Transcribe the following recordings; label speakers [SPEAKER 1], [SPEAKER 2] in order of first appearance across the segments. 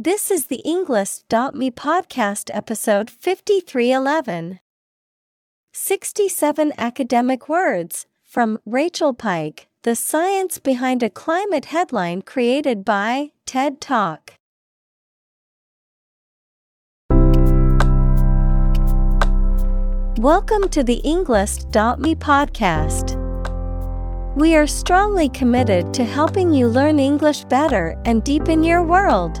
[SPEAKER 1] This is the Englist.me podcast episode 5311. 67 academic words from Rachel Pike, The Science Behind a Climate headline created by TED Talk. Welcome to the Englist.me podcast. We are strongly committed to helping you learn English better and deepen your world.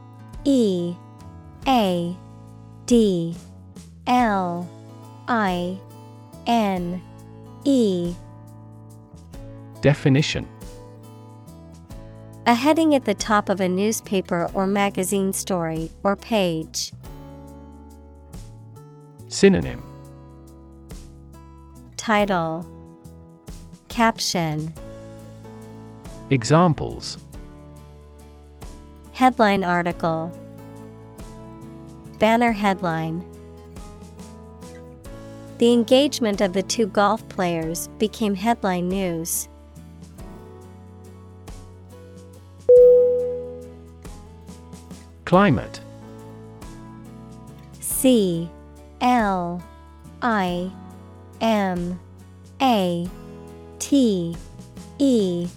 [SPEAKER 1] E A D L I N E.
[SPEAKER 2] Definition.
[SPEAKER 1] A heading at the top of a newspaper or magazine story or page.
[SPEAKER 2] Synonym.
[SPEAKER 1] Title. Caption.
[SPEAKER 2] Examples
[SPEAKER 1] Headline article. Banner headline. The engagement of the two golf players became headline news.
[SPEAKER 2] Climate.
[SPEAKER 1] C. L. I. M. A. T. E.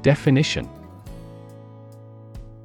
[SPEAKER 2] Definition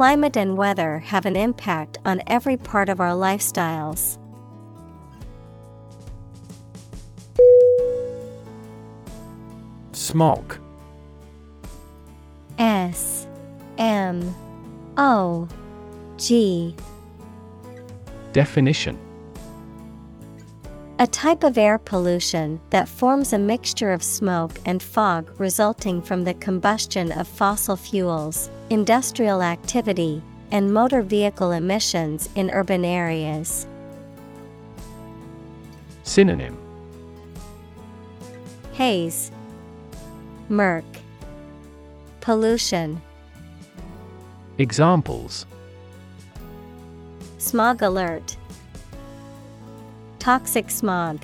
[SPEAKER 1] Climate and weather have an impact on every part of our lifestyles.
[SPEAKER 2] Smog.
[SPEAKER 1] S M O G.
[SPEAKER 2] Definition
[SPEAKER 1] A type of air pollution that forms a mixture of smoke and fog resulting from the combustion of fossil fuels, industrial activity, and motor vehicle emissions in urban areas.
[SPEAKER 2] Synonym.
[SPEAKER 1] Haze, Murk, Pollution,
[SPEAKER 2] Examples.
[SPEAKER 1] Smog alert, Toxic smog.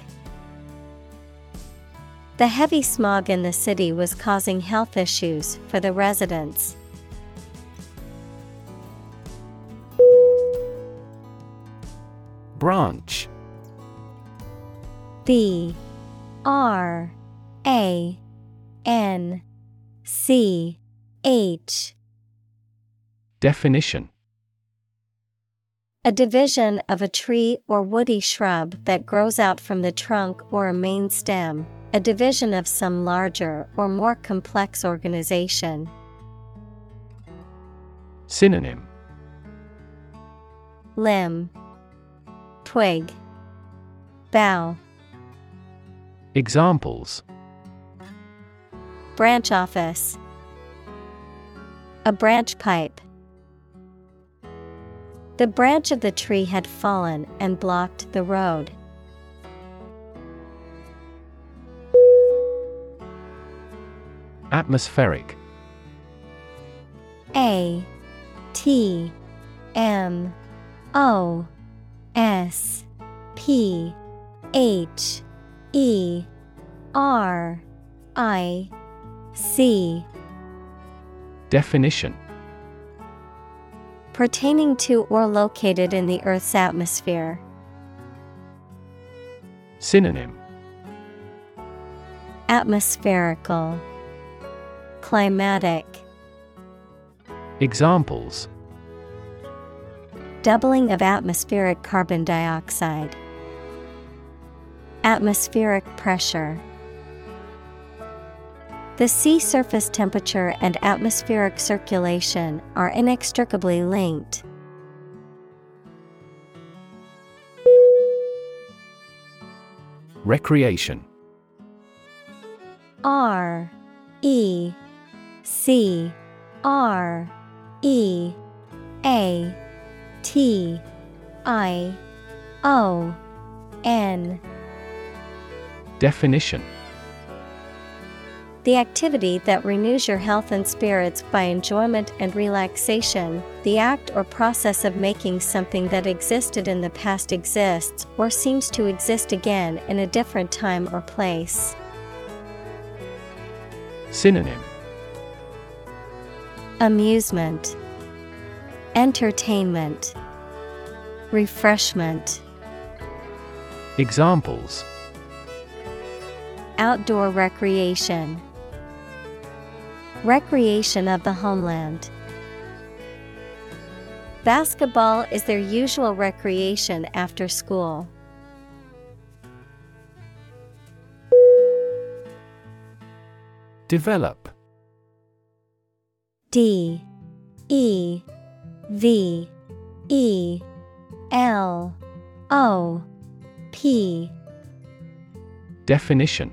[SPEAKER 1] The heavy smog in the city was causing health issues for the residents.
[SPEAKER 2] Branch.
[SPEAKER 1] B. R. A. N. C. H.
[SPEAKER 2] Definition
[SPEAKER 1] A division of a tree or woody shrub that grows out from the trunk or a main stem, a division of some larger or more complex organization.
[SPEAKER 2] Synonym.
[SPEAKER 1] Limb, Twig, Bough,
[SPEAKER 2] Examples.
[SPEAKER 1] Branch office, A branch pipe. The branch of the tree had fallen and blocked the road.
[SPEAKER 2] Atmospheric
[SPEAKER 1] A T M O S P H E R I C.
[SPEAKER 2] Definition
[SPEAKER 1] Pertaining to or located in the Earth's atmosphere.
[SPEAKER 2] Synonym
[SPEAKER 1] Atmospherical, Climatic.
[SPEAKER 2] Examples
[SPEAKER 1] Doubling of atmospheric carbon dioxide. Atmospheric pressure. The sea surface temperature and atmospheric circulation are inextricably linked.
[SPEAKER 2] Recreation.
[SPEAKER 1] R E C R E A T I O N.
[SPEAKER 2] Definition
[SPEAKER 1] The activity that renews your health and spirits by enjoyment and relaxation, the act or process of making something that existed in the past exists or seems to exist again in a different time or place.
[SPEAKER 2] Synonym.
[SPEAKER 1] Amusement, Entertainment, Refreshment.
[SPEAKER 2] Examples.
[SPEAKER 1] Outdoor recreation, Recreation of the homeland. Basketball is their usual recreation after school.
[SPEAKER 2] Develop.
[SPEAKER 1] D. E. V. E. L. O. P.
[SPEAKER 2] Definition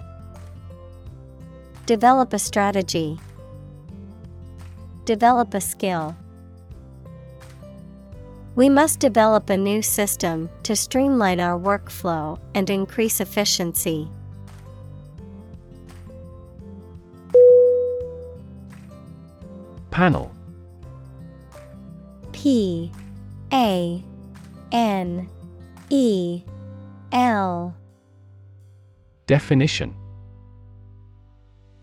[SPEAKER 1] Develop a strategy. Develop a skill. We must develop a new system to streamline our workflow and increase efficiency.
[SPEAKER 2] Panel
[SPEAKER 1] P A N E L
[SPEAKER 2] Definition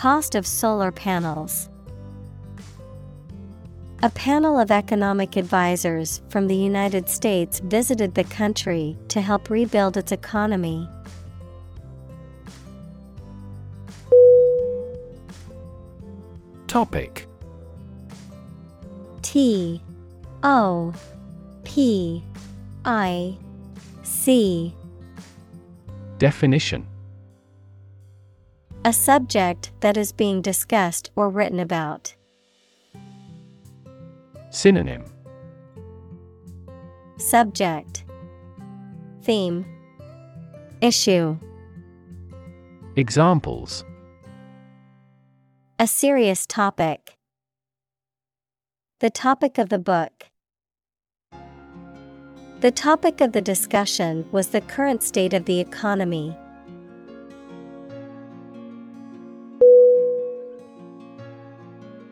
[SPEAKER 1] Cost of solar panels. A panel of economic advisors from the United States visited the country to help rebuild its economy.
[SPEAKER 2] Topic
[SPEAKER 1] T O P I C
[SPEAKER 2] Definition
[SPEAKER 1] A subject that is being discussed or written about.
[SPEAKER 2] Synonym
[SPEAKER 1] Subject Theme Issue
[SPEAKER 2] Examples
[SPEAKER 1] A serious topic. The topic of the book. The topic of the discussion was the current state of the economy.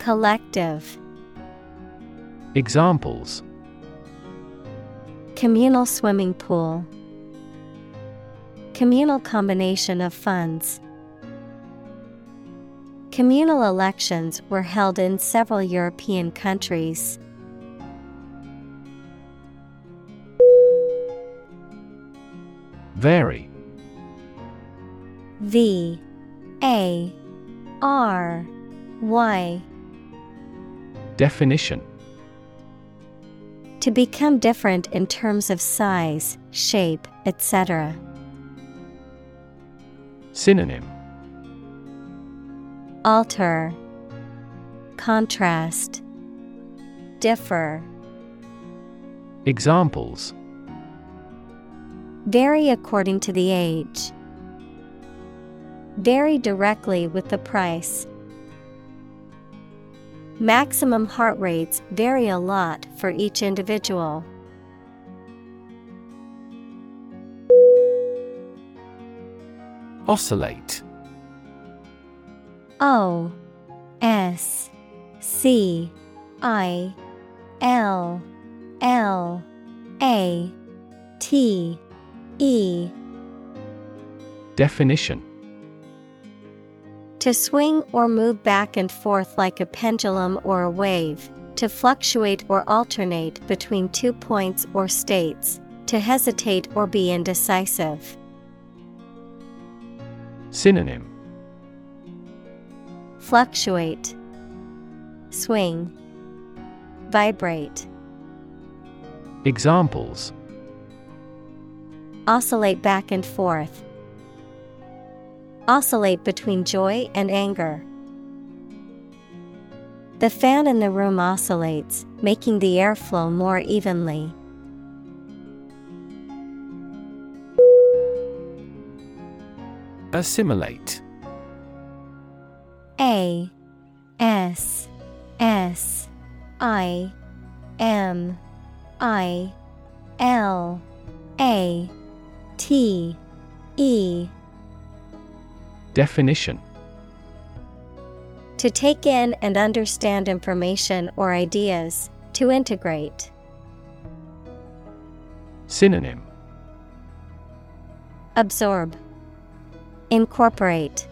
[SPEAKER 1] Collective.
[SPEAKER 2] Examples
[SPEAKER 1] Communal swimming pool, Communal combination of funds. Communal elections were held in several European countries.
[SPEAKER 2] Vary
[SPEAKER 1] V A R Y
[SPEAKER 2] Definition
[SPEAKER 1] To become different in terms of size, shape, etc.
[SPEAKER 2] Synonym
[SPEAKER 1] Alter, Contrast, Differ.
[SPEAKER 2] Examples
[SPEAKER 1] Vary according to the age. Vary directly with the price. Maximum heart rates vary a lot for each individual.
[SPEAKER 2] Oscillate.
[SPEAKER 1] O S C I L L A T E.
[SPEAKER 2] Definition
[SPEAKER 1] To swing or move back and forth like a pendulum or a wave, to fluctuate or alternate between two points or states, to hesitate or be indecisive.
[SPEAKER 2] Synonym
[SPEAKER 1] Fluctuate, Swing, Vibrate.
[SPEAKER 2] Examples
[SPEAKER 1] Oscillate back and forth. Oscillate between joy and anger. The fan in the room oscillates, making the airflow more evenly.
[SPEAKER 2] Assimilate
[SPEAKER 1] A S S I M I L A T E
[SPEAKER 2] Definition
[SPEAKER 1] To take in and understand information or ideas, to integrate.
[SPEAKER 2] Synonym
[SPEAKER 1] Absorb, Incorporate,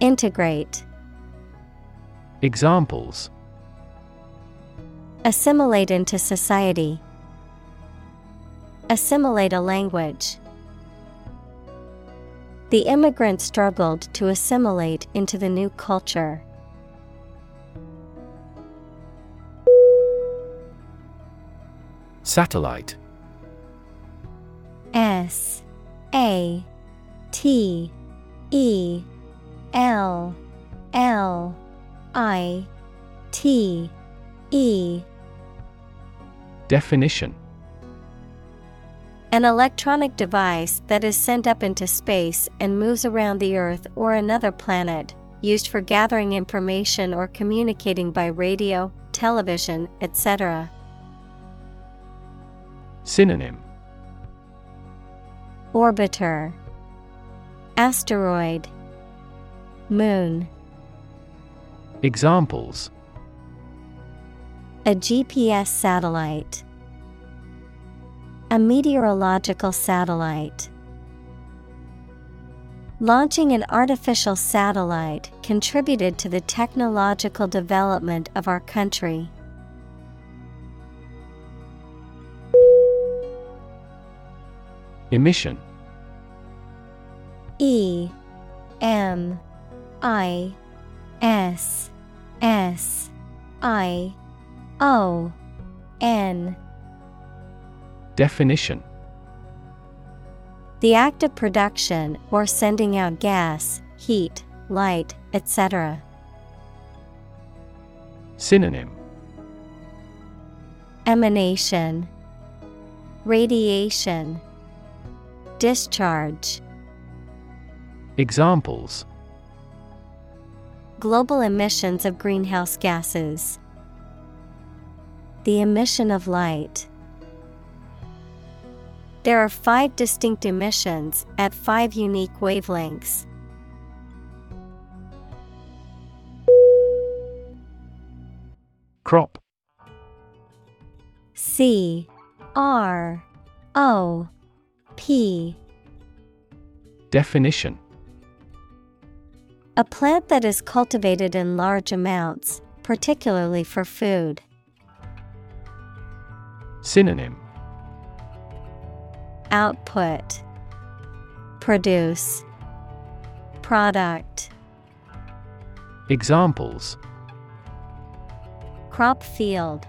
[SPEAKER 1] Integrate.
[SPEAKER 2] Examples
[SPEAKER 1] Assimilate into society. Assimilate a language. The immigrants struggled to assimilate into the new culture.
[SPEAKER 2] Satellite.
[SPEAKER 1] S A T E L L I T E.
[SPEAKER 2] Definition
[SPEAKER 1] An electronic device that is sent up into space and moves around the Earth or another planet, used for gathering information or communicating by radio, television, etc.
[SPEAKER 2] Synonym
[SPEAKER 1] Orbiter, Asteroid, Moon.
[SPEAKER 2] Examples
[SPEAKER 1] A GPS satellite. A meteorological satellite. Launching an artificial satellite contributed to the technological development of our country.
[SPEAKER 2] Emission
[SPEAKER 1] E M I S S I O N
[SPEAKER 2] Definition
[SPEAKER 1] The act of production or sending out gas, heat, light, etc.
[SPEAKER 2] Synonym
[SPEAKER 1] Emanation, Radiation, Discharge.
[SPEAKER 2] Examples
[SPEAKER 1] Global emissions of greenhouse gases. The emission of light. There are five distinct emissions at five unique wavelengths.
[SPEAKER 2] Crop.
[SPEAKER 1] C R O P.
[SPEAKER 2] Definition
[SPEAKER 1] A plant that is cultivated in large amounts, particularly for food.
[SPEAKER 2] Synonym
[SPEAKER 1] Output Produce Product.
[SPEAKER 2] Examples.
[SPEAKER 1] Crop field.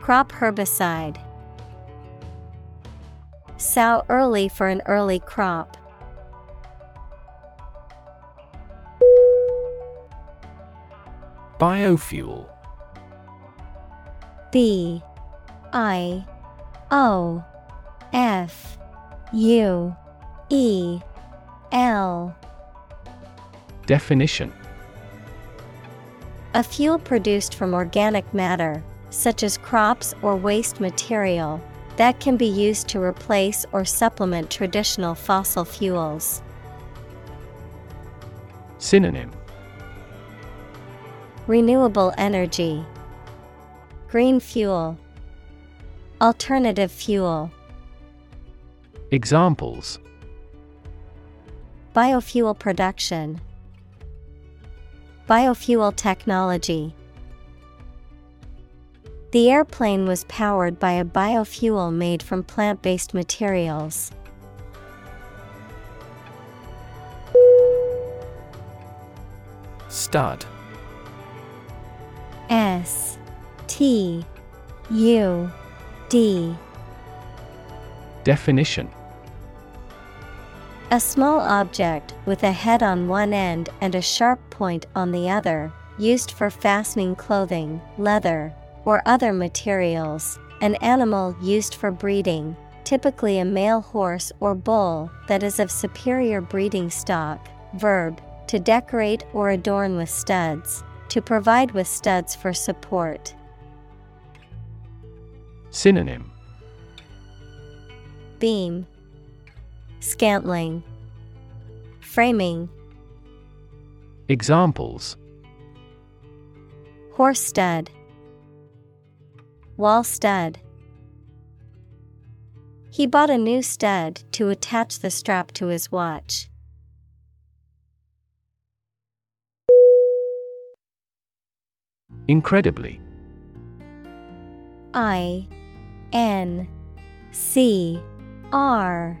[SPEAKER 1] Crop herbicide. Sow early for an early crop.
[SPEAKER 2] Biofuel.
[SPEAKER 1] B I O F U E L.
[SPEAKER 2] Definition.
[SPEAKER 1] A fuel produced from organic matter, such as crops or waste material, that can be used to replace or supplement traditional fossil fuels.
[SPEAKER 2] Synonym.
[SPEAKER 1] Renewable energy, Green fuel, Alternative fuel.
[SPEAKER 2] Examples.
[SPEAKER 1] Biofuel production, Biofuel technology. The airplane was powered by a biofuel made from plant based materials.
[SPEAKER 2] Stud.
[SPEAKER 1] S T U D.
[SPEAKER 2] Definition
[SPEAKER 1] A small object with a head on one end and a sharp point on the other, used for fastening clothing, leather, or other materials, an animal used for breeding, typically a male horse or bull that is of superior breeding stock. Verb, to decorate or adorn with studs, to provide with studs for support.
[SPEAKER 2] Synonym
[SPEAKER 1] Beam, Scantling, Framing,
[SPEAKER 2] Examples
[SPEAKER 1] Horse stud. Wall stud. He bought a new stud to attach the strap to his watch.
[SPEAKER 2] Incredibly
[SPEAKER 1] I N C R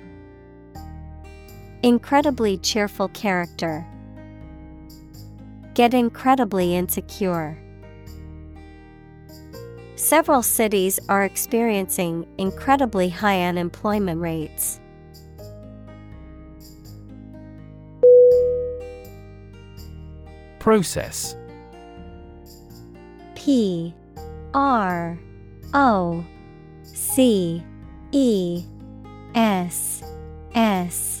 [SPEAKER 1] Incredibly cheerful character. Get incredibly insecure. Several cities are experiencing incredibly high unemployment rates.
[SPEAKER 2] Process
[SPEAKER 1] P R O C E S S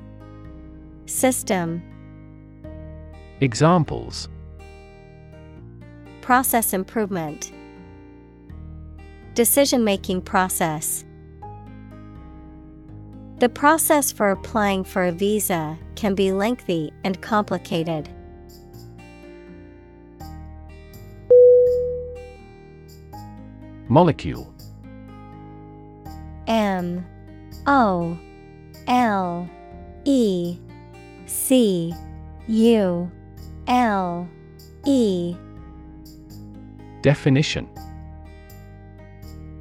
[SPEAKER 1] System.
[SPEAKER 2] Examples.
[SPEAKER 1] Process improvement. Decision making process. The process for applying for a visa can be lengthy and complicated.
[SPEAKER 2] Molecule.
[SPEAKER 1] M O L E C U L E.
[SPEAKER 2] Definition.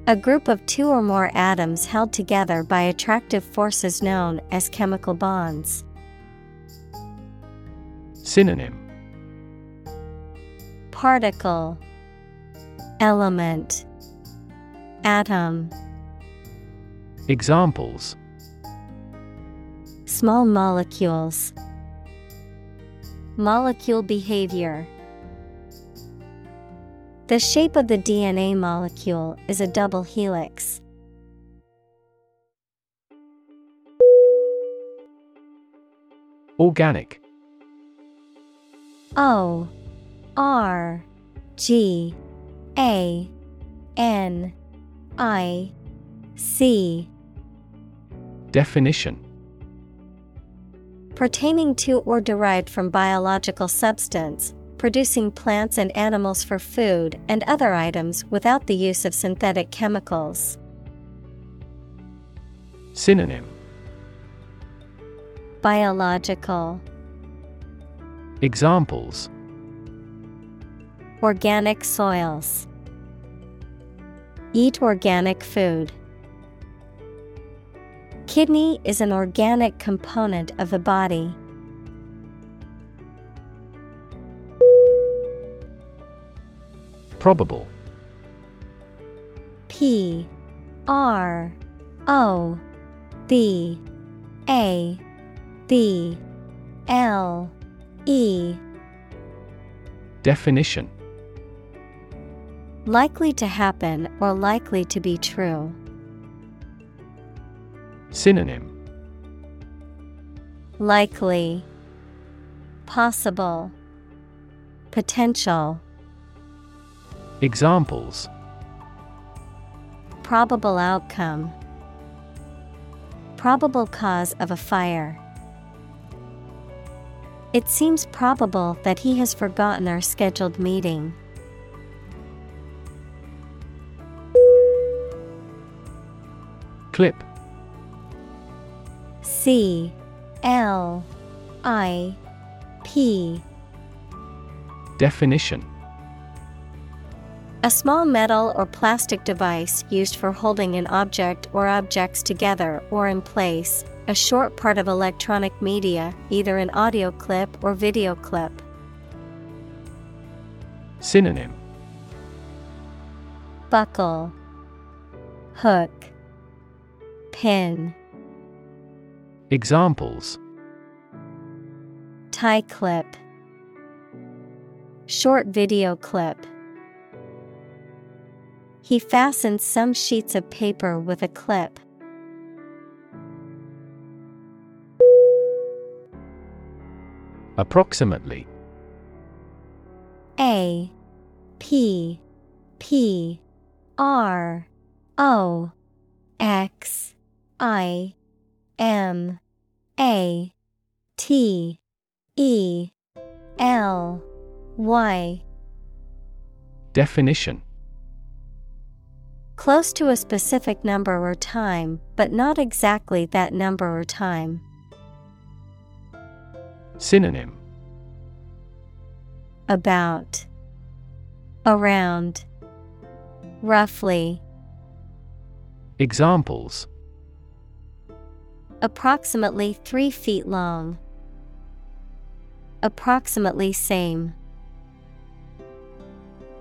[SPEAKER 1] A group of two or more atoms held together by attractive forces known as chemical bonds.
[SPEAKER 2] Synonym.
[SPEAKER 1] Particle Element Atom.
[SPEAKER 2] Examples
[SPEAKER 1] Small molecules. Molecule behavior. The shape of the DNA molecule is a double helix.
[SPEAKER 2] Organic.
[SPEAKER 1] O R G A N I C.
[SPEAKER 2] Definition
[SPEAKER 1] Pertaining to or derived from biological substance, producing plants and animals for food and other items without the use of synthetic chemicals.
[SPEAKER 2] Synonym
[SPEAKER 1] Biological
[SPEAKER 2] Examples
[SPEAKER 1] Organic soils. Eat organic food. Kidney is an organic component of the body.
[SPEAKER 2] Probable
[SPEAKER 1] P R O B A B L E
[SPEAKER 2] Definition
[SPEAKER 1] Likely to happen or likely to be true.
[SPEAKER 2] Synonym.
[SPEAKER 1] Likely, Possible, Potential,
[SPEAKER 2] Examples.
[SPEAKER 1] Probable outcome, Probable cause of a fire. It seems probable that he has forgotten our scheduled meeting.
[SPEAKER 2] Clip
[SPEAKER 1] C L I P.
[SPEAKER 2] Definition.
[SPEAKER 1] A small metal or plastic device used for holding an object or objects together or in place, a short part of electronic media, either an audio clip or video clip.
[SPEAKER 2] Synonym.
[SPEAKER 1] Buckle, Hook, Pin,
[SPEAKER 2] Examples
[SPEAKER 1] Tie clip, Short video clip. He fastened some sheets of paper with a clip.
[SPEAKER 2] Approximately
[SPEAKER 1] A P P R O X I M A T E L Y.
[SPEAKER 2] Definition.
[SPEAKER 1] Close to a specific number or time, but not exactly that number or time.
[SPEAKER 2] Synonym.
[SPEAKER 1] About. Around. Roughly.
[SPEAKER 2] Examples
[SPEAKER 1] Approximately 3 feet long. Approximately same.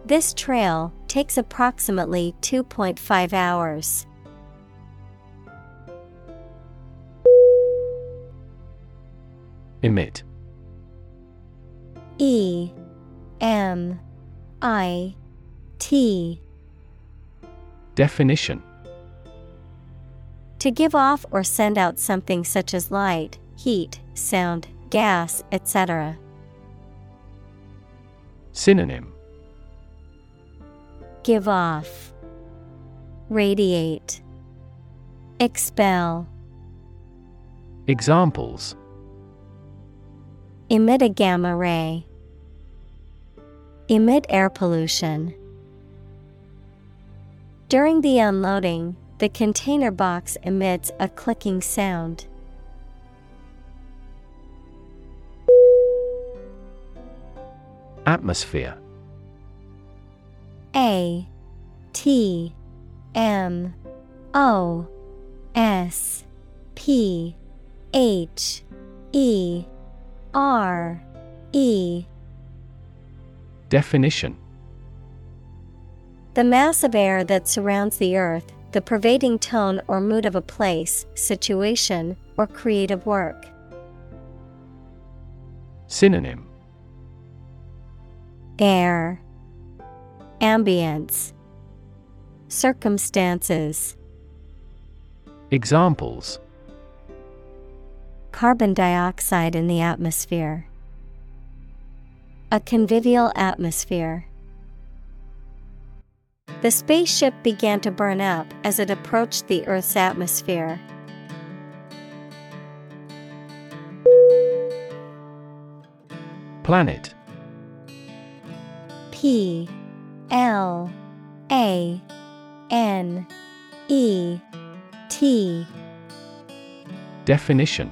[SPEAKER 1] This trail takes approximately 2.5 hours.
[SPEAKER 2] Emit
[SPEAKER 1] E M I T
[SPEAKER 2] Definition
[SPEAKER 1] To give off or send out something such as light, heat, sound, gas, etc.
[SPEAKER 2] Synonym.
[SPEAKER 1] Give off, radiate, expel,
[SPEAKER 2] Examples.
[SPEAKER 1] Emit a gamma ray, emit air pollution. During the unloading, The container box emits a clicking sound.
[SPEAKER 2] Atmosphere.
[SPEAKER 1] A T M O S P H E R E.
[SPEAKER 2] Definition.
[SPEAKER 1] The mass of air that surrounds the earth, the pervading tone or mood of a place, situation, or creative work.
[SPEAKER 2] Synonym
[SPEAKER 1] Air Ambience Circumstances
[SPEAKER 2] Examples
[SPEAKER 1] Carbon dioxide in the atmosphere. A convivial atmosphere. The spaceship began to burn up as it approached the Earth's atmosphere.
[SPEAKER 2] Planet.
[SPEAKER 1] P L A N E T.
[SPEAKER 2] Definition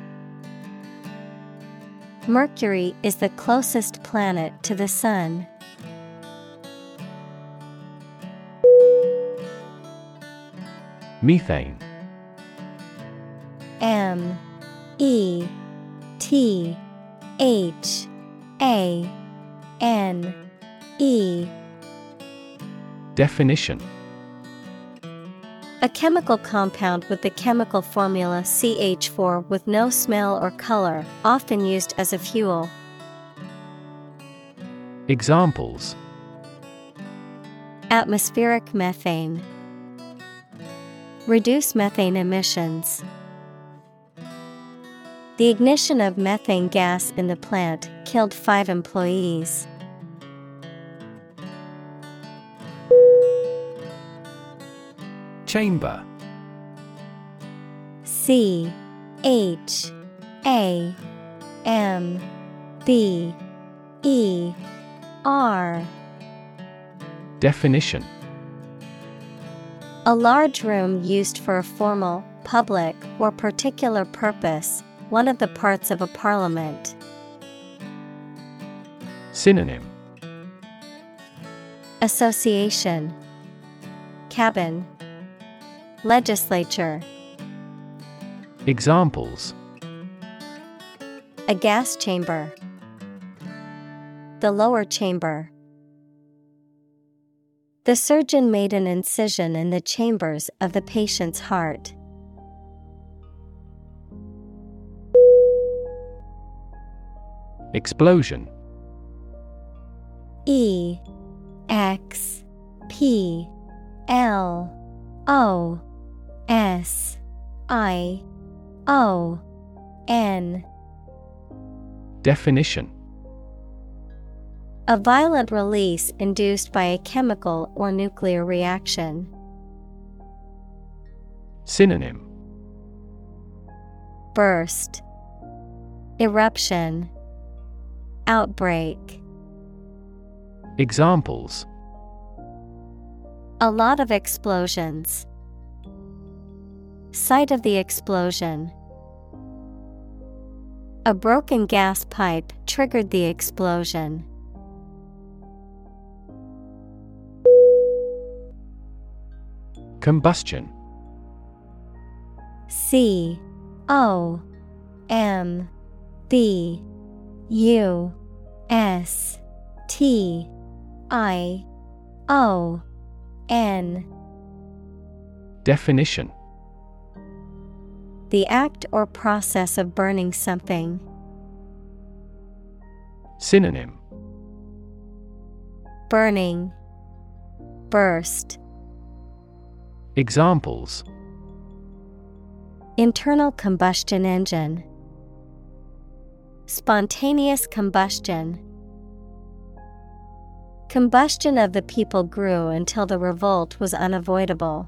[SPEAKER 1] Mercury is the closest planet to the Sun.
[SPEAKER 2] Methane.
[SPEAKER 1] M E T H A N E.
[SPEAKER 2] Definition
[SPEAKER 1] A chemical compound with the chemical formula CH4 with no smell or color, often used as a fuel.
[SPEAKER 2] Examples
[SPEAKER 1] Atmospheric methane. Reduce methane emissions. The ignition of methane gas in the plant killed five employees.
[SPEAKER 2] Chamber.
[SPEAKER 1] C H A M B E R.
[SPEAKER 2] Definition.
[SPEAKER 1] A large room used for a formal, public, or particular purpose, one of the parts of a parliament.
[SPEAKER 2] Synonym.
[SPEAKER 1] Association. Cabin Legislature.
[SPEAKER 2] Examples.
[SPEAKER 1] A gas chamber. The lower chamber. The surgeon made an incision in the chambers of the patient's heart.
[SPEAKER 2] Explosion.
[SPEAKER 1] E. X. P. L. O S I O N.
[SPEAKER 2] Definition.
[SPEAKER 1] A violent release induced by a chemical or nuclear reaction.
[SPEAKER 2] Synonym.
[SPEAKER 1] Burst. Eruption. Outbreak.
[SPEAKER 2] Examples.
[SPEAKER 1] A lot of explosions. Site of the explosion. A broken gas pipe triggered the explosion.
[SPEAKER 2] Combustion
[SPEAKER 1] C O M B U S T I O N
[SPEAKER 2] Definition
[SPEAKER 1] The act or process of burning something.
[SPEAKER 2] Synonym
[SPEAKER 1] Burning. Burst.
[SPEAKER 2] Examples
[SPEAKER 1] Internal combustion engine. Spontaneous combustion. Combustion of the people grew until the revolt was unavoidable.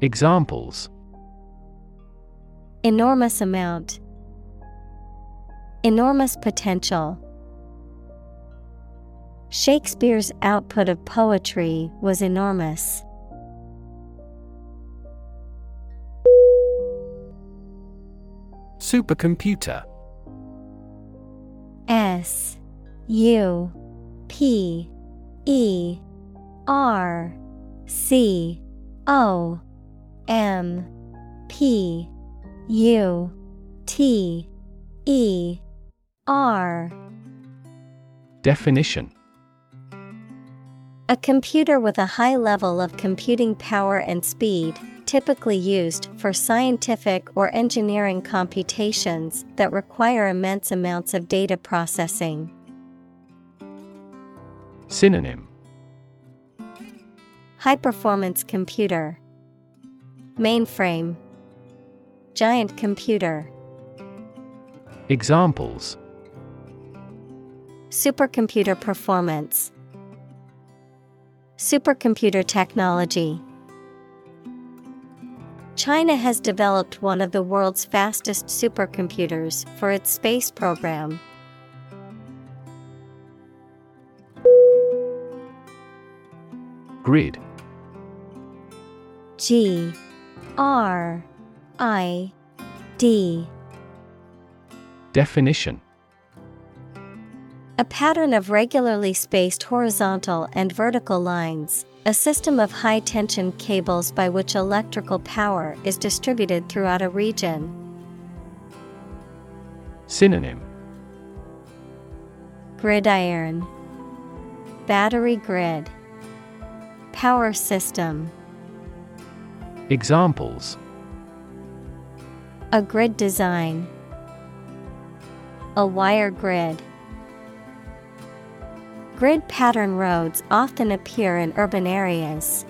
[SPEAKER 2] Examples
[SPEAKER 1] Enormous amount, Enormous potential. Shakespeare's output of poetry was enormous.
[SPEAKER 2] Supercomputer
[SPEAKER 1] S U P E R C O M P U T E R.
[SPEAKER 2] Definition.
[SPEAKER 1] A computer with a high level of computing power and speed, typically used for scientific or engineering computations that require immense amounts of data processing.
[SPEAKER 2] Synonym.
[SPEAKER 1] High performance computer, Mainframe, Giant computer.
[SPEAKER 2] Examples
[SPEAKER 1] Supercomputer performance, Supercomputer technology. China has developed one of the world's fastest supercomputers for its space program.
[SPEAKER 2] Grid
[SPEAKER 1] G R I D.
[SPEAKER 2] Definition.
[SPEAKER 1] A pattern of regularly spaced horizontal and vertical lines, a system of high tension cables by which electrical power is distributed throughout a region.
[SPEAKER 2] Synonym.
[SPEAKER 1] Gridiron. Battery grid. Power system
[SPEAKER 2] Examples.
[SPEAKER 1] A grid design. A wire grid. Grid pattern roads often appear in urban areas.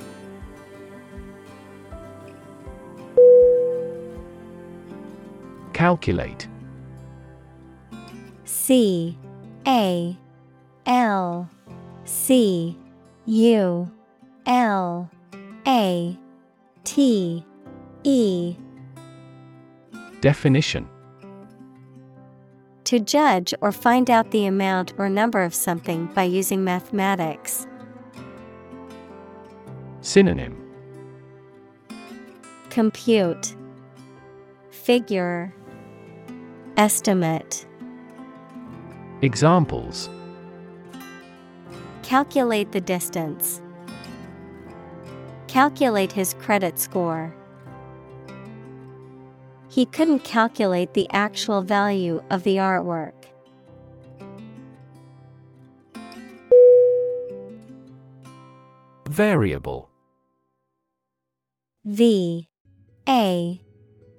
[SPEAKER 2] Calculate.
[SPEAKER 1] C A L C U L A T E.
[SPEAKER 2] Definition.
[SPEAKER 1] To judge or find out the amount or number of something by using mathematics.
[SPEAKER 2] Synonym.
[SPEAKER 1] Compute. Figure. Estimate.
[SPEAKER 2] Examples.
[SPEAKER 1] Calculate the distance. Calculate his credit score. He couldn't calculate the actual value of the artwork.
[SPEAKER 2] Variable
[SPEAKER 1] V A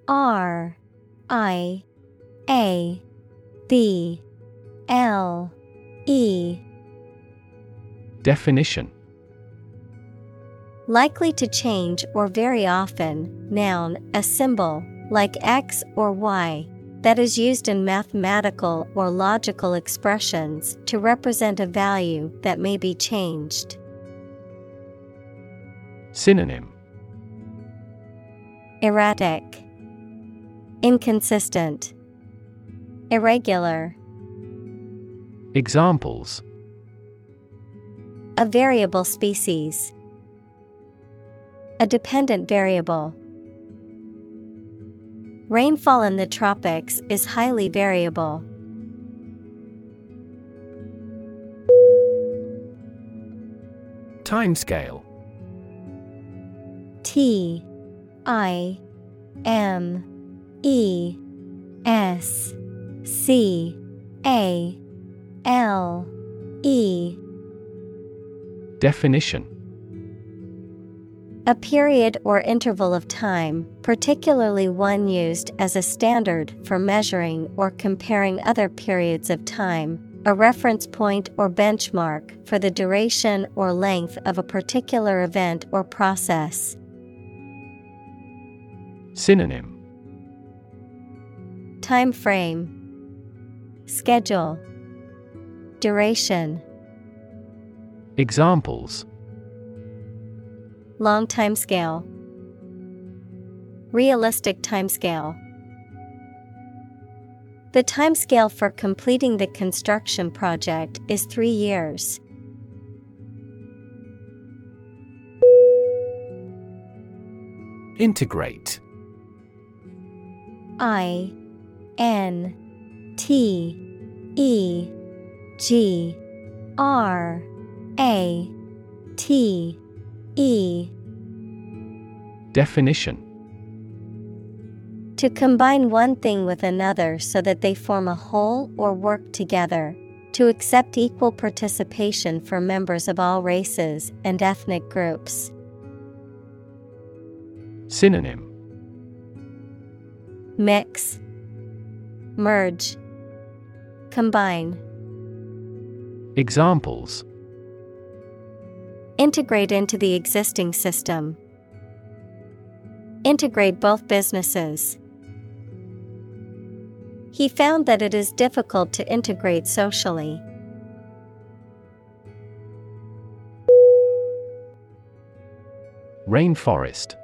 [SPEAKER 1] R I A B L E
[SPEAKER 2] Definition
[SPEAKER 1] Likely to change or very often, noun, a symbol, like X or Y, that is used in mathematical or logical expressions to represent a value that may be changed.
[SPEAKER 2] Synonym.
[SPEAKER 1] Erratic, Inconsistent, Irregular,
[SPEAKER 2] Examples.
[SPEAKER 1] A variable species. A dependent variable. Rainfall in the tropics is highly variable.
[SPEAKER 2] Timescale
[SPEAKER 1] T I M E S C A L E
[SPEAKER 2] Definition
[SPEAKER 1] A period or interval of time, particularly one used as a standard for measuring or comparing other periods of time, a reference point or benchmark for the duration or length of a particular event or process.
[SPEAKER 2] Synonym
[SPEAKER 1] Time frame, Schedule, Duration.
[SPEAKER 2] Examples
[SPEAKER 1] Long time scale. Realistic time scale. The timescale for completing the construction project is three years.
[SPEAKER 2] Integrate
[SPEAKER 1] I N T E G R A T E
[SPEAKER 2] Definition
[SPEAKER 1] To combine one thing with another so that they form a whole or work together. To accept equal participation for members of all races and ethnic groups.
[SPEAKER 2] Synonym
[SPEAKER 1] Mix, Merge, Combine.
[SPEAKER 2] Examples
[SPEAKER 1] Integrate into the existing system. Integrate both businesses. He found that it is difficult to integrate socially.
[SPEAKER 2] Rainforest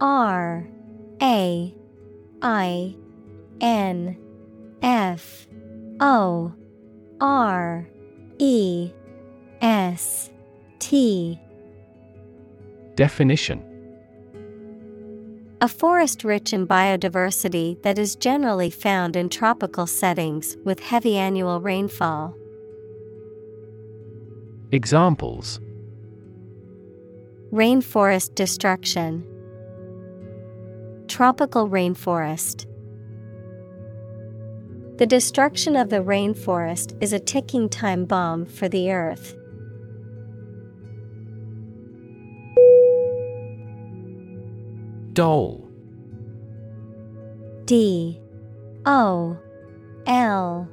[SPEAKER 1] R A I N F O R E S T
[SPEAKER 2] Definition
[SPEAKER 1] A forest rich in biodiversity that is generally found in tropical settings with heavy annual rainfall.
[SPEAKER 2] Examples
[SPEAKER 1] Rainforest destruction. Tropical rainforest. The destruction of the rainforest is a ticking time bomb for the earth.
[SPEAKER 2] Dole.
[SPEAKER 1] D O L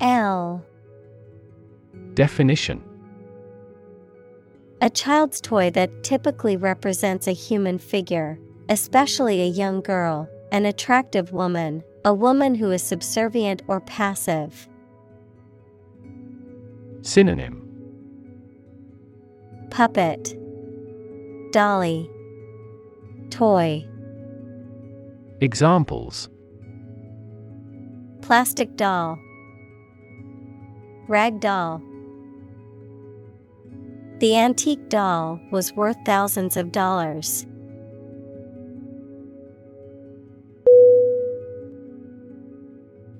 [SPEAKER 1] L.
[SPEAKER 2] Definition.
[SPEAKER 1] A child's toy that typically represents a human figure, especially a young girl, an attractive woman, a woman who is subservient or passive.
[SPEAKER 2] Synonym.
[SPEAKER 1] Puppet. Dolly Toy.
[SPEAKER 2] Examples.
[SPEAKER 1] Plastic doll. Rag doll. The antique doll was worth thousands of dollars.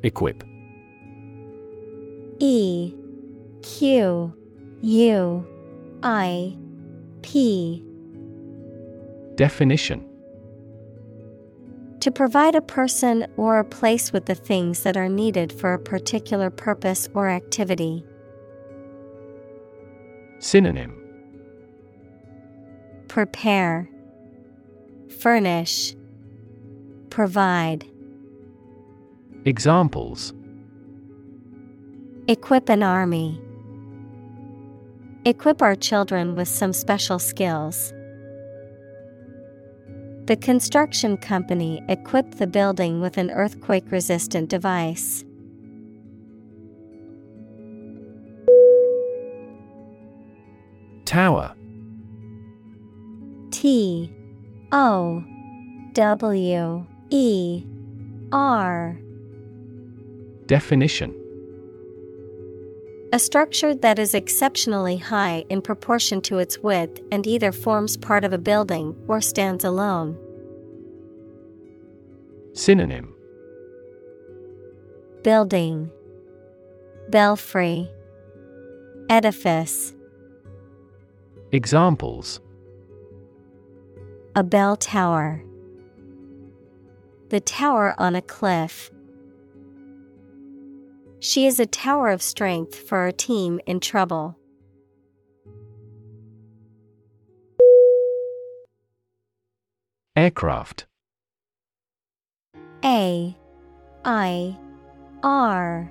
[SPEAKER 2] Equip.
[SPEAKER 1] E. Q. U. I. P
[SPEAKER 2] Definition
[SPEAKER 1] To provide a person or a place with the things that are needed for a particular purpose or activity.
[SPEAKER 2] Synonym
[SPEAKER 1] Prepare, Furnish, Provide.
[SPEAKER 2] Examples
[SPEAKER 1] Equip an army. Equip our children with some special skills. The construction company equipped the building with an earthquake resistant device.
[SPEAKER 2] Tower.
[SPEAKER 1] T. O. W. E. R.
[SPEAKER 2] Definition
[SPEAKER 1] A structure that is exceptionally high in proportion to its width and either forms part of a building or stands alone.
[SPEAKER 2] Synonym
[SPEAKER 1] Building Belfry Edifice
[SPEAKER 2] Examples
[SPEAKER 1] A bell tower. The tower on a cliff. She is a tower of strength for our team in trouble.
[SPEAKER 2] Aircraft.
[SPEAKER 1] A I R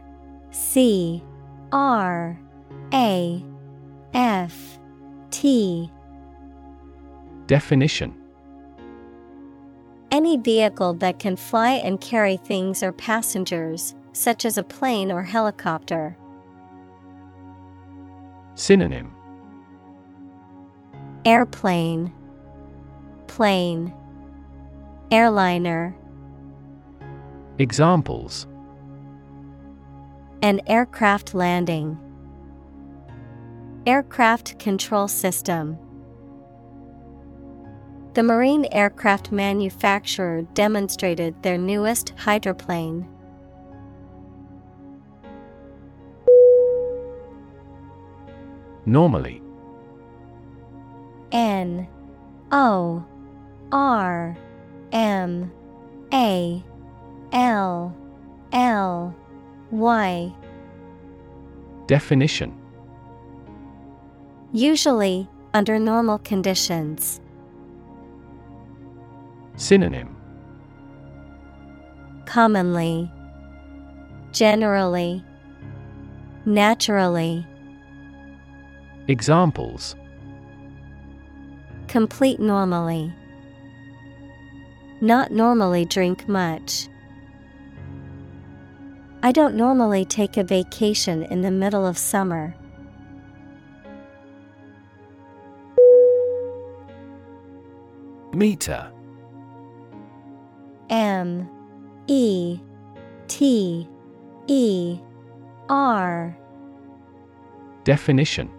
[SPEAKER 1] C R A F T.
[SPEAKER 2] Definition.
[SPEAKER 1] Any vehicle that can fly and carry things or passengers, such as a plane or helicopter.
[SPEAKER 2] Synonym
[SPEAKER 1] Airplane, Plane, Airliner.
[SPEAKER 2] Examples
[SPEAKER 1] An aircraft landing, Aircraft control system. The marine aircraft manufacturer demonstrated their newest hydroplane.
[SPEAKER 2] Normally.
[SPEAKER 1] N O R M A L L Y.
[SPEAKER 2] Definition.
[SPEAKER 1] Usually, under normal conditions.
[SPEAKER 2] Synonym.
[SPEAKER 1] Commonly, Generally, Naturally.
[SPEAKER 2] Examples.
[SPEAKER 1] Complete normally. Not normally drink much. I don't normally take a vacation in the middle of summer.
[SPEAKER 2] Meter.
[SPEAKER 1] M. E. T. E. R.
[SPEAKER 2] Definition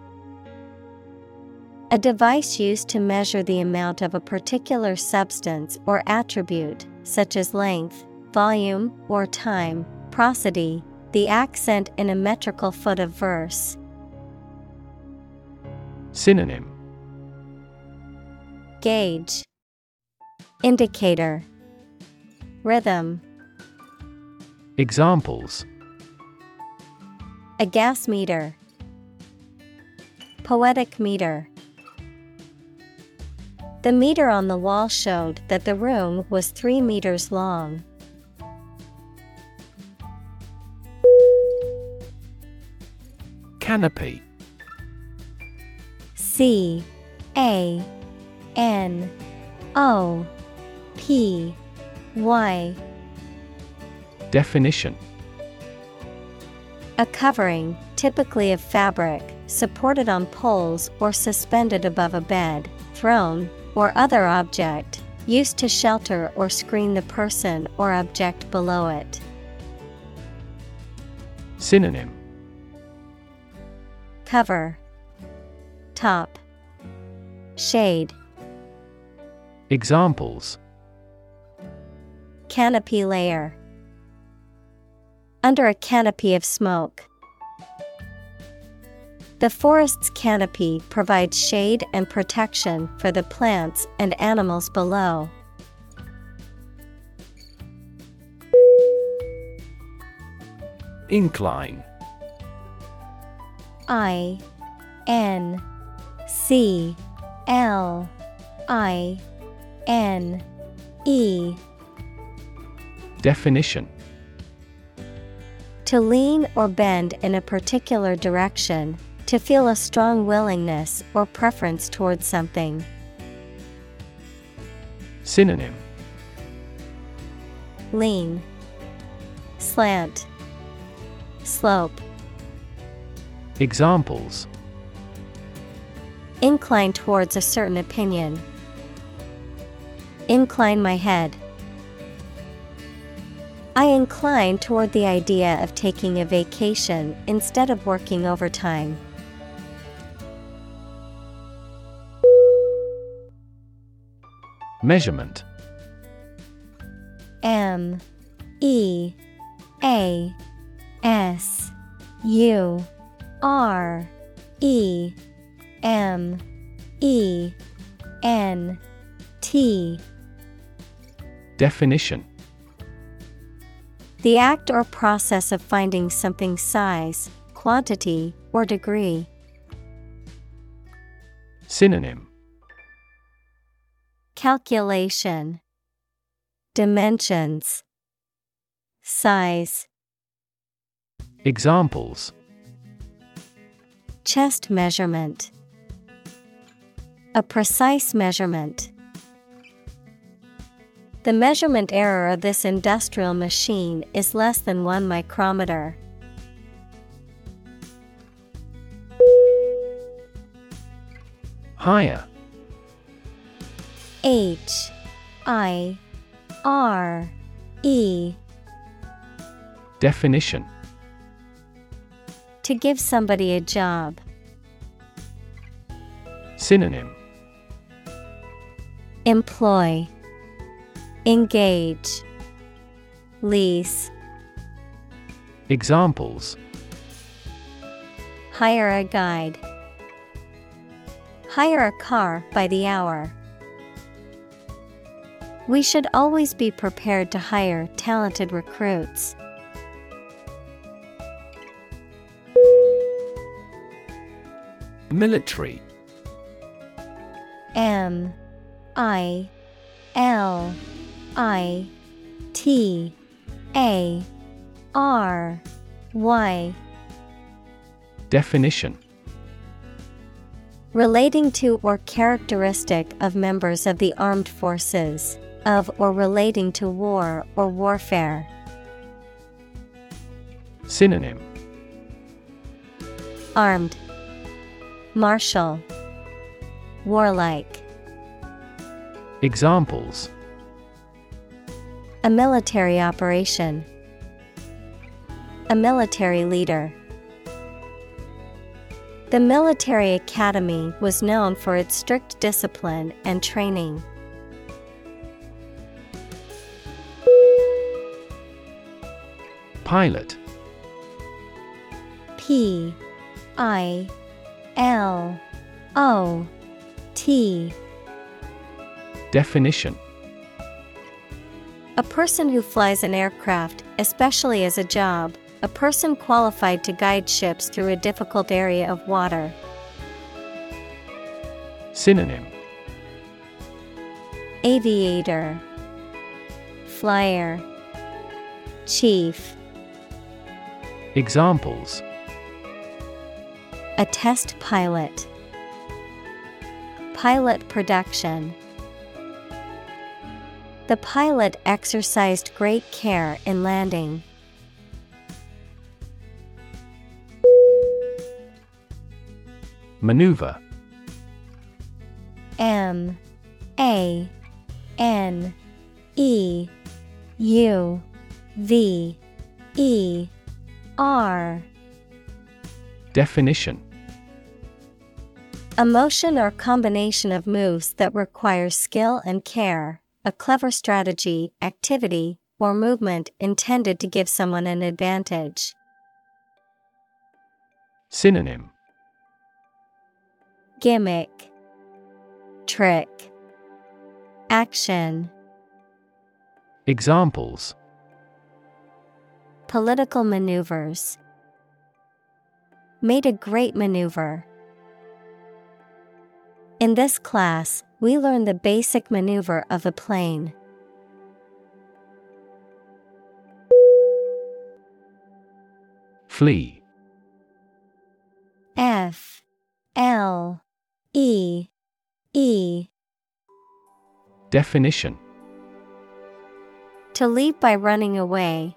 [SPEAKER 1] A device used to measure the amount of a particular substance or attribute, such as length, volume, or time, prosody, the accent in a metrical foot of verse.
[SPEAKER 2] Synonym.
[SPEAKER 1] Gauge, Indicator, Rhythm,
[SPEAKER 2] Examples.
[SPEAKER 1] A gas meter, Poetic meter. The meter on the wall showed that the room was three meters long.
[SPEAKER 2] Canopy.
[SPEAKER 1] C A N O P Y.
[SPEAKER 2] Definition.
[SPEAKER 1] A covering, typically of fabric, supported on poles or suspended above a bed, throne, or other object, used to shelter or screen the person or object below it.
[SPEAKER 2] Synonym.
[SPEAKER 1] Cover. Top. Shade.
[SPEAKER 2] Examples.
[SPEAKER 1] Canopy layer. Under a canopy of smoke. The forest's canopy provides shade and protection for the plants and animals below.
[SPEAKER 2] Incline.
[SPEAKER 1] I N C L I N E.
[SPEAKER 2] Definition.
[SPEAKER 1] To lean or bend in a particular direction, to feel a strong willingness or preference towards something.
[SPEAKER 2] Synonym
[SPEAKER 1] Lean, Slant, Slope.
[SPEAKER 2] Examples
[SPEAKER 1] Incline towards a certain opinion. Incline my head. I incline toward the idea of taking a vacation instead of working overtime.
[SPEAKER 2] Measurement
[SPEAKER 1] M E A S U R E M E N T.
[SPEAKER 2] Definition
[SPEAKER 1] The act or process of finding something size, quantity, or degree.
[SPEAKER 2] Synonym
[SPEAKER 1] Calculation Dimensions Size
[SPEAKER 2] Examples
[SPEAKER 1] Chest measurement A precise measurement. The measurement error of this industrial machine is less than 1 micrometer.
[SPEAKER 2] Hire
[SPEAKER 1] H I R E.
[SPEAKER 2] Definition.
[SPEAKER 1] To give somebody a job.
[SPEAKER 2] Synonym.
[SPEAKER 1] Employ. Engage. Lease.
[SPEAKER 2] Examples.
[SPEAKER 1] Hire a guide. Hire a car by the hour. We should always be prepared to hire talented recruits.
[SPEAKER 2] Military.
[SPEAKER 1] M I L I T A R Y.
[SPEAKER 2] Definition.
[SPEAKER 1] Relating to or characteristic of members of the armed forces, of or relating to war or warfare.
[SPEAKER 2] Synonym
[SPEAKER 1] Armed, Martial, Warlike.
[SPEAKER 2] Examples
[SPEAKER 1] A military operation. A military leader. The military academy was known for its strict discipline and training.
[SPEAKER 2] Pilot.
[SPEAKER 1] P I L O T.
[SPEAKER 2] Definition.
[SPEAKER 1] A person who flies an aircraft, especially as a job, a person qualified to guide ships through a difficult area of water.
[SPEAKER 2] Synonym.
[SPEAKER 1] Aviator, Flyer, Chief.
[SPEAKER 2] Examples.
[SPEAKER 1] A test pilot. Pilot production. The pilot exercised great care in landing.
[SPEAKER 2] Maneuver.
[SPEAKER 1] M. A. N. E. U. V. E R
[SPEAKER 2] Definition.
[SPEAKER 1] A motion or combination of moves that requires skill and care, a clever strategy, activity, or movement intended to give someone an advantage.
[SPEAKER 2] Synonym.
[SPEAKER 1] Gimmick, Trick, Action,
[SPEAKER 2] Examples
[SPEAKER 1] Political maneuvers. Made a great maneuver. In this class, we learn the basic maneuver of a plane.
[SPEAKER 2] Flee.
[SPEAKER 1] F. L. E. E.
[SPEAKER 2] Definition.
[SPEAKER 1] To leave by running away,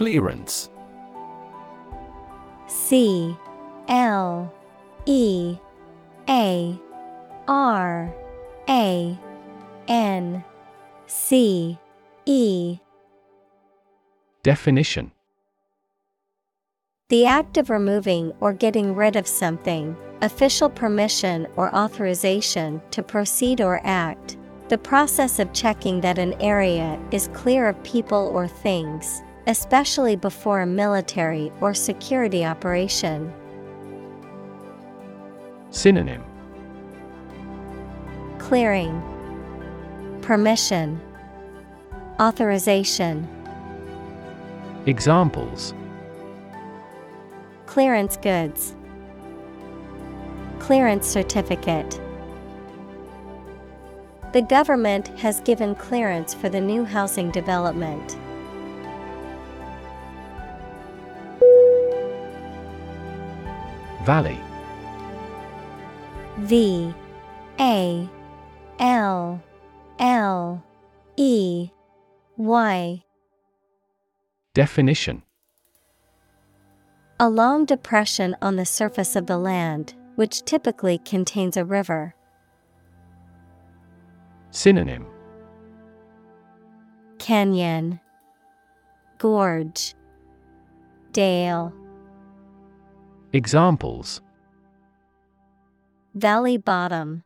[SPEAKER 2] Clearance.
[SPEAKER 1] C L E A R A N C E.
[SPEAKER 2] Definition.
[SPEAKER 1] The act of removing or getting rid of something, official permission or authorization to proceed or act, the process of checking that an area is clear of people or things, especially before a military or security operation.
[SPEAKER 2] Synonym
[SPEAKER 1] Clearing, Permission, Authorization.
[SPEAKER 2] Examples
[SPEAKER 1] Clearance goods, Clearance certificate. The government has given clearance for the new housing development.
[SPEAKER 2] Valley.
[SPEAKER 1] V A L L E Y.
[SPEAKER 2] Definition.
[SPEAKER 1] A long depression on the surface of the land, which typically contains a river.
[SPEAKER 2] Synonym.
[SPEAKER 1] Canyon, Gorge, Dale,
[SPEAKER 2] Examples
[SPEAKER 1] Valley bottom,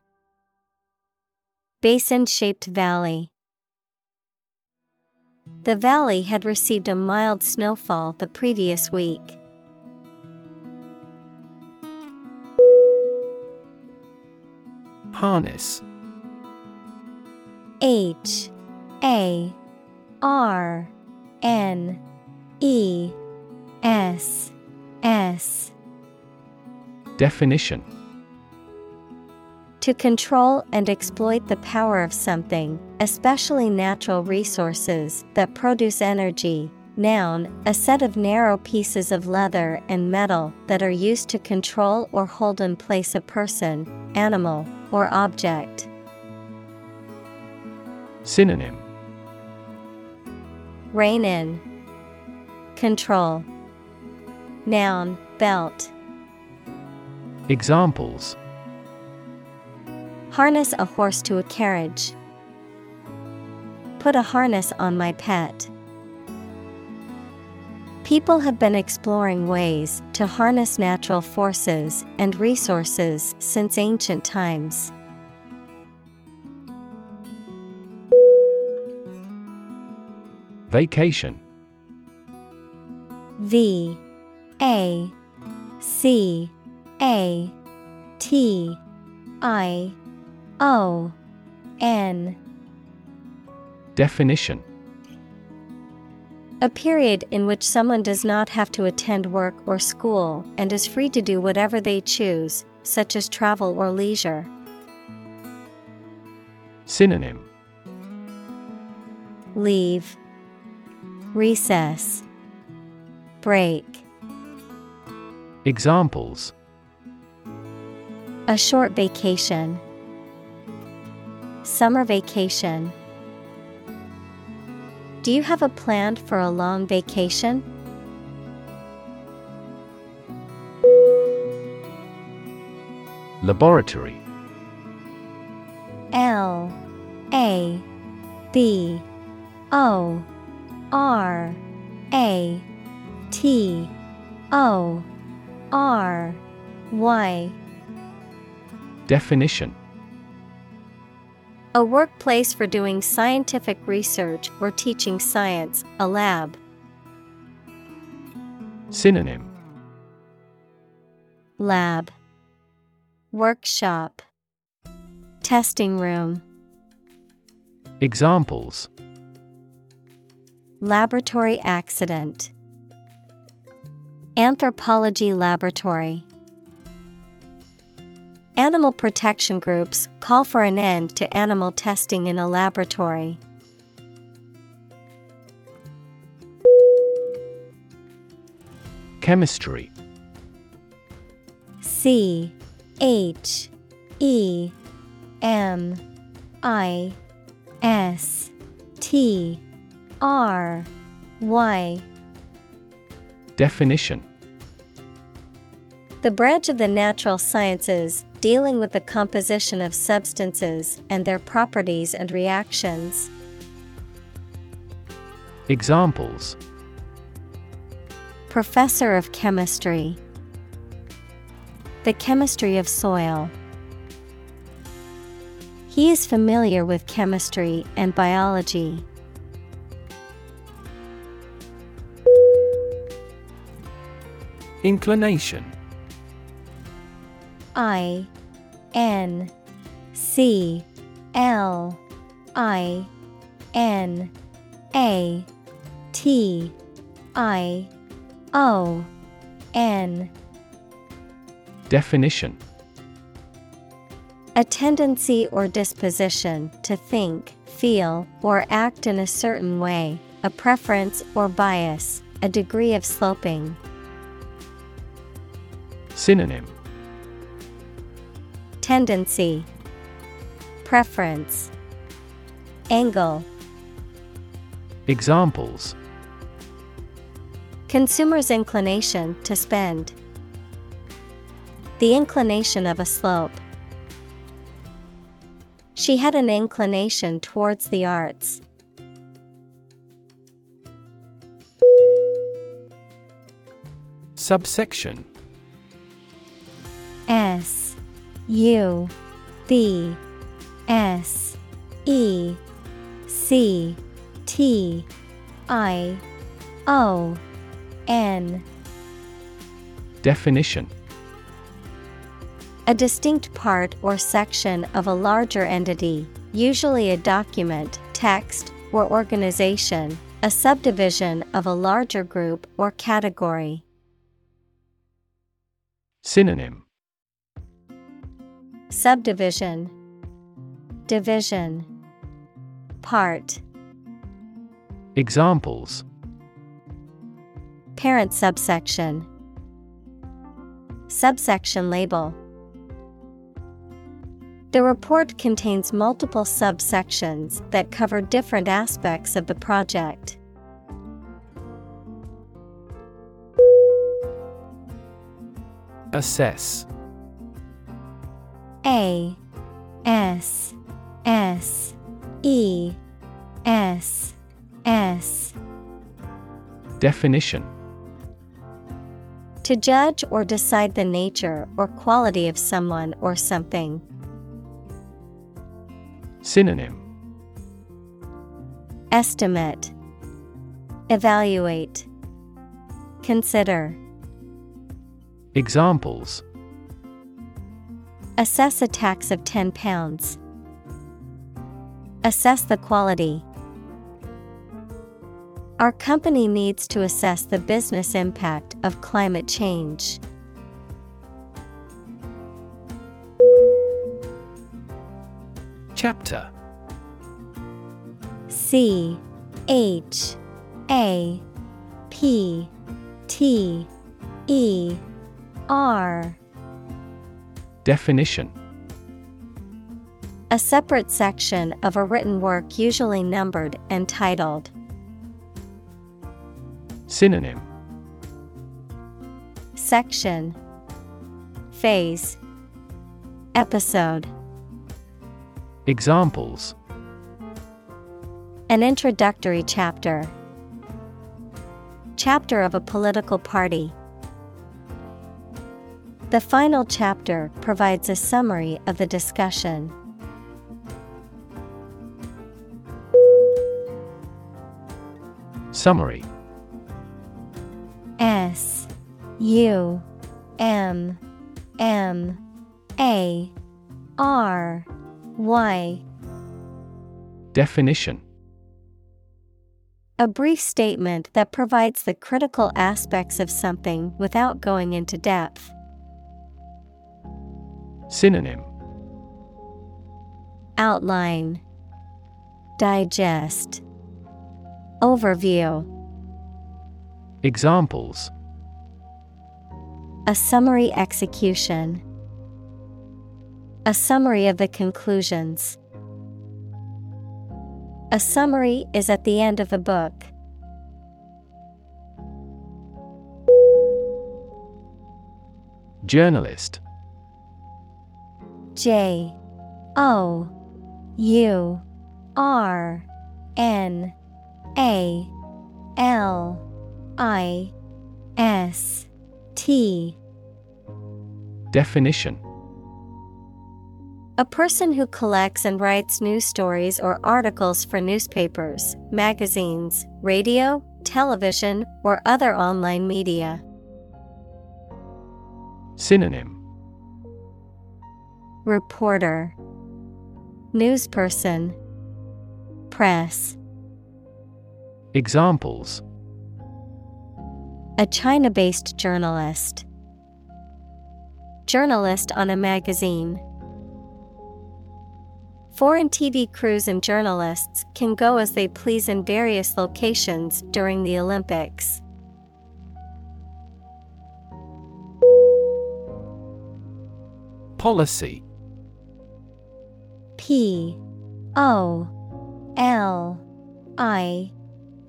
[SPEAKER 1] Basin shaped valley. The valley had received a mild snowfall the previous week.
[SPEAKER 2] Harness
[SPEAKER 1] H A R N E S S
[SPEAKER 2] Definition
[SPEAKER 1] To control and exploit the power of something, especially natural resources that produce energy. Noun, a set of narrow pieces of leather and metal that are used to control or hold in place a person, animal, or object.
[SPEAKER 2] Synonym
[SPEAKER 1] Rein in. Control. Noun, belt.
[SPEAKER 2] Examples
[SPEAKER 1] Harness a horse to a carriage. Put a harness on my pet. People have been exploring ways to harness natural forces and resources since ancient times.
[SPEAKER 2] Vacation
[SPEAKER 1] V A C A T I O N
[SPEAKER 2] Definition.
[SPEAKER 1] A period in which someone does not have to attend work or school and is free to do whatever they choose, such as travel or leisure.
[SPEAKER 2] Synonym.
[SPEAKER 1] Leave, Recess, Break.
[SPEAKER 2] Examples
[SPEAKER 1] A short vacation, Summer vacation. Do you have a plan for a long vacation?
[SPEAKER 2] Laboratory
[SPEAKER 1] L A B O R A T O R Y
[SPEAKER 2] Definition.
[SPEAKER 1] A workplace for doing scientific research or teaching science, a lab.
[SPEAKER 2] Synonym.
[SPEAKER 1] Lab. Workshop. Testing room.
[SPEAKER 2] Examples.
[SPEAKER 1] Laboratory accident. Anthropology laboratory Animal protection groups call for an end to animal testing in a laboratory.
[SPEAKER 2] Chemistry.
[SPEAKER 1] C H E M I S T R Y.
[SPEAKER 2] Definition.
[SPEAKER 1] The branch of the natural sciences dealing with the composition of substances and their properties and reactions.
[SPEAKER 2] Examples
[SPEAKER 1] Professor of Chemistry The chemistry of soil. He is familiar with chemistry and biology.
[SPEAKER 2] Inclination
[SPEAKER 1] I N C L I N A T I O N.
[SPEAKER 2] Definition.
[SPEAKER 1] A tendency or disposition to think, feel, or act in a certain way, a preference or bias, a degree of sloping.
[SPEAKER 2] Synonym
[SPEAKER 1] Tendency Preference Angle
[SPEAKER 2] Examples
[SPEAKER 1] Consumer's inclination to spend. The inclination of a slope. She had an inclination towards the arts.
[SPEAKER 2] Subsection
[SPEAKER 1] U B S E C T I O N.
[SPEAKER 2] Definition.
[SPEAKER 1] A distinct part or section of a larger entity, usually a document, text, or organization, a subdivision of a larger group or category.
[SPEAKER 2] Synonym
[SPEAKER 1] Subdivision. Division. Part.
[SPEAKER 2] Examples.
[SPEAKER 1] Parent subsection. Subsection label. The report contains multiple subsections that cover different aspects of the project.
[SPEAKER 2] Assess
[SPEAKER 1] A S S E S S.
[SPEAKER 2] Definition.
[SPEAKER 1] To judge or decide the nature or quality of someone or something.
[SPEAKER 2] Synonym.
[SPEAKER 1] Estimate. Evaluate. Consider.
[SPEAKER 2] Examples
[SPEAKER 1] Assess a tax of £10. Assess the quality. Our company needs to assess the business impact of climate change.
[SPEAKER 2] Chapter
[SPEAKER 1] C H A P T E R
[SPEAKER 2] Definition
[SPEAKER 1] A separate section of a written work usually numbered and titled.
[SPEAKER 2] Synonym
[SPEAKER 1] Section Phase Episode
[SPEAKER 2] Examples
[SPEAKER 1] An introductory chapter. Chapter of a political party. The final chapter provides a summary of the discussion.
[SPEAKER 2] Summary
[SPEAKER 1] S U M M A R Y
[SPEAKER 2] Definition
[SPEAKER 1] A brief statement that provides the critical aspects of something without going into depth.
[SPEAKER 2] Synonym
[SPEAKER 1] Outline Digest Overview
[SPEAKER 2] Examples
[SPEAKER 1] A summary execution. A summary of the conclusions. A summary is at the end of the book.
[SPEAKER 2] Journalist
[SPEAKER 1] J O U R N A L I S T.
[SPEAKER 2] Definition.
[SPEAKER 1] A person who collects and writes news stories or articles for newspapers, magazines, radio, television, or other online media.
[SPEAKER 2] Synonym
[SPEAKER 1] Reporter Newsperson Press
[SPEAKER 2] Examples
[SPEAKER 1] A China based journalist. Journalist on a magazine. Foreign TV crews and journalists can go as they please in various locations during the Olympics.
[SPEAKER 2] Policy
[SPEAKER 1] P O L I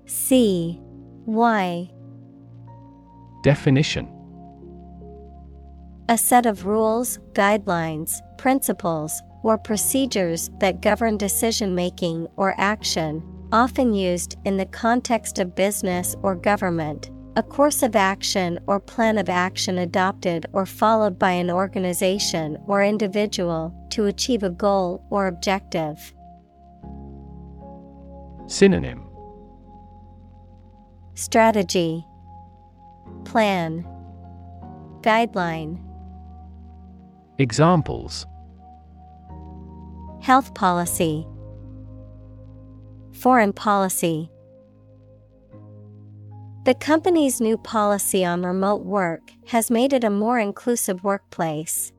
[SPEAKER 1] C Y
[SPEAKER 2] Definition
[SPEAKER 1] A set of rules, guidelines, principles, or procedures that govern decision making or action, often used in the context of business or government. A course of action or plan of action adopted or followed by an organization or individual to achieve a goal or objective.
[SPEAKER 2] Synonym.
[SPEAKER 1] Strategy. Plan. Guideline.
[SPEAKER 2] Examples.
[SPEAKER 1] Health policy. Foreign policy The company's new policy on remote work has made it a more inclusive workplace.